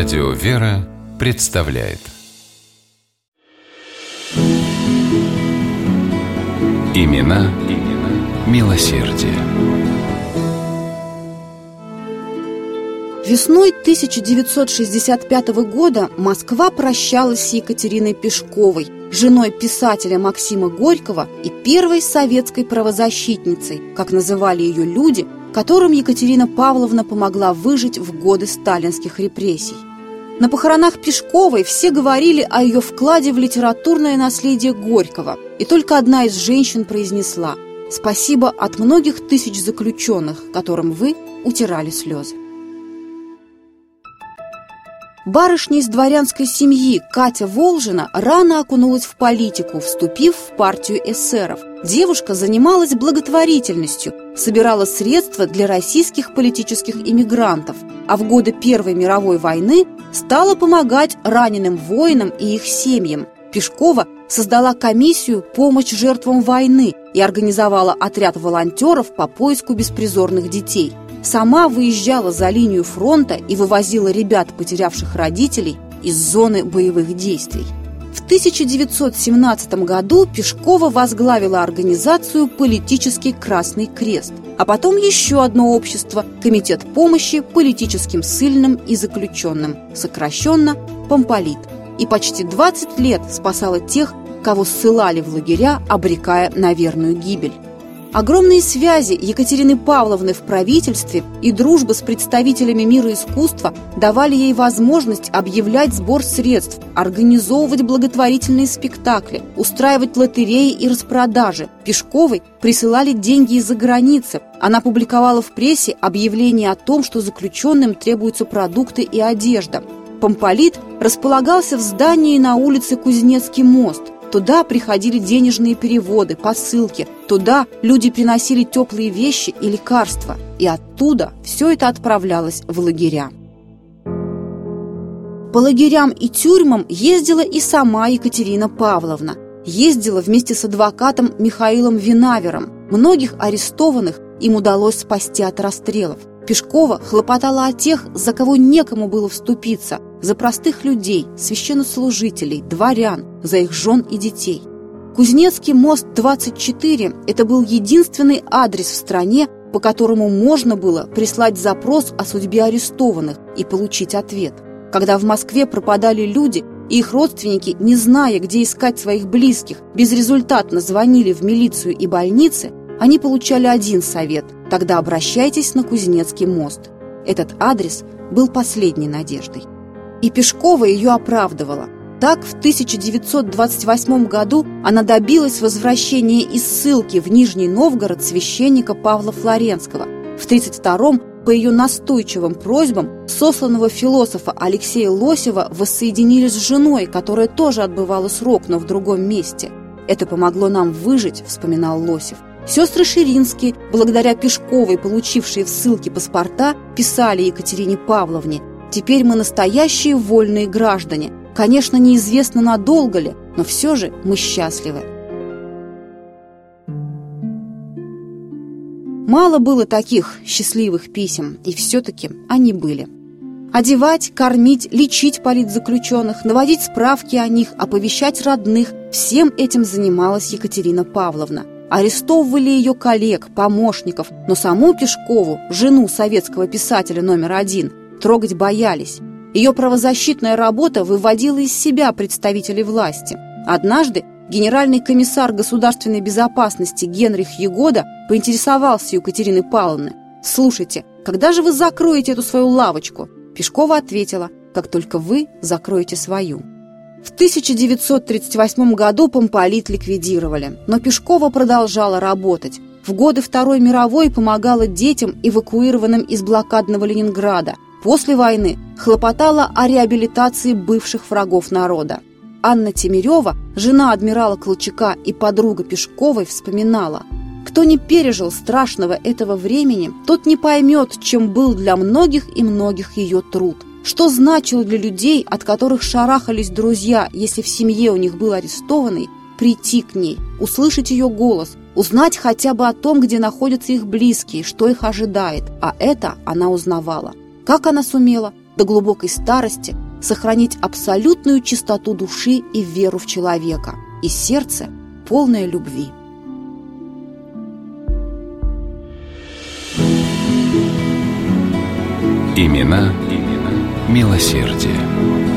Радио «Вера» представляет Имена, имена милосердие. Весной 1965 года Москва прощалась с Екатериной Пешковой, женой писателя Максима Горького и первой советской правозащитницей, как называли ее люди, которым Екатерина Павловна помогла выжить в годы сталинских репрессий. На похоронах Пешковой все говорили о ее вкладе в литературное наследие Горького, и только одна из женщин произнесла «Спасибо от многих тысяч заключенных, которым вы утирали слезы». Барышня из дворянской семьи Катя Волжина рано окунулась в политику, вступив в партию эсеров. Девушка занималась благотворительностью, собирала средства для российских политических иммигрантов, а в годы Первой мировой войны стала помогать раненым воинам и их семьям. Пешкова создала комиссию «Помощь жертвам войны» и организовала отряд волонтеров по поиску беспризорных детей – сама выезжала за линию фронта и вывозила ребят, потерявших родителей, из зоны боевых действий. В 1917 году Пешкова возглавила организацию «Политический Красный Крест», а потом еще одно общество – Комитет помощи политическим ссыльным и заключенным, сокращенно «Помполит», и почти 20 лет спасала тех, кого ссылали в лагеря, обрекая на верную гибель. Огромные связи Екатерины Павловны в правительстве и дружба с представителями мира искусства давали ей возможность объявлять сбор средств, организовывать благотворительные спектакли, устраивать лотереи и распродажи. Пешковой присылали деньги из-за границы. Она публиковала в прессе объявление о том, что заключенным требуются продукты и одежда. Помполит располагался в здании на улице Кузнецкий мост – Туда приходили денежные переводы, посылки. Туда люди приносили теплые вещи и лекарства. И оттуда все это отправлялось в лагеря. По лагерям и тюрьмам ездила и сама Екатерина Павловна. Ездила вместе с адвокатом Михаилом Винавером. Многих арестованных им удалось спасти от расстрелов. Пешкова хлопотала о тех, за кого некому было вступиться, за простых людей, священнослужителей, дворян, за их жен и детей. Кузнецкий мост 24 – это был единственный адрес в стране, по которому можно было прислать запрос о судьбе арестованных и получить ответ. Когда в Москве пропадали люди, и их родственники, не зная, где искать своих близких, безрезультатно звонили в милицию и больницы, они получали один совет – тогда обращайтесь на Кузнецкий мост. Этот адрес был последней надеждой. И Пешкова ее оправдывала. Так, в 1928 году она добилась возвращения из ссылки в Нижний Новгород священника Павла Флоренского. В 1932 по ее настойчивым просьбам сосланного философа Алексея Лосева воссоединили с женой, которая тоже отбывала срок, но в другом месте. «Это помогло нам выжить», – вспоминал Лосев. Сестры Ширинские, благодаря Пешковой, получившие в ссылке паспорта, писали Екатерине Павловне Теперь мы настоящие вольные граждане. Конечно, неизвестно надолго ли, но все же мы счастливы. Мало было таких счастливых писем, и все-таки они были. Одевать, кормить, лечить политзаключенных, наводить справки о них, оповещать родных – всем этим занималась Екатерина Павловна. Арестовывали ее коллег, помощников, но саму Пешкову, жену советского писателя номер один, трогать боялись. Ее правозащитная работа выводила из себя представителей власти. Однажды генеральный комиссар государственной безопасности Генрих Егода поинтересовался Екатерины Павловны. «Слушайте, когда же вы закроете эту свою лавочку?» Пешкова ответила, «Как только вы закроете свою». В 1938 году помполит ликвидировали, но Пешкова продолжала работать. В годы Второй мировой помогала детям, эвакуированным из блокадного Ленинграда – После войны хлопотала о реабилитации бывших врагов народа. Анна Темирева, жена адмирала Колчака и подруга Пешковой, вспоминала «Кто не пережил страшного этого времени, тот не поймет, чем был для многих и многих ее труд. Что значило для людей, от которых шарахались друзья, если в семье у них был арестованный, прийти к ней, услышать ее голос, узнать хотя бы о том, где находятся их близкие, что их ожидает, а это она узнавала. Как она сумела? до глубокой старости сохранить абсолютную чистоту души и веру в человека, и сердце полное любви. Имена, имена милосердие.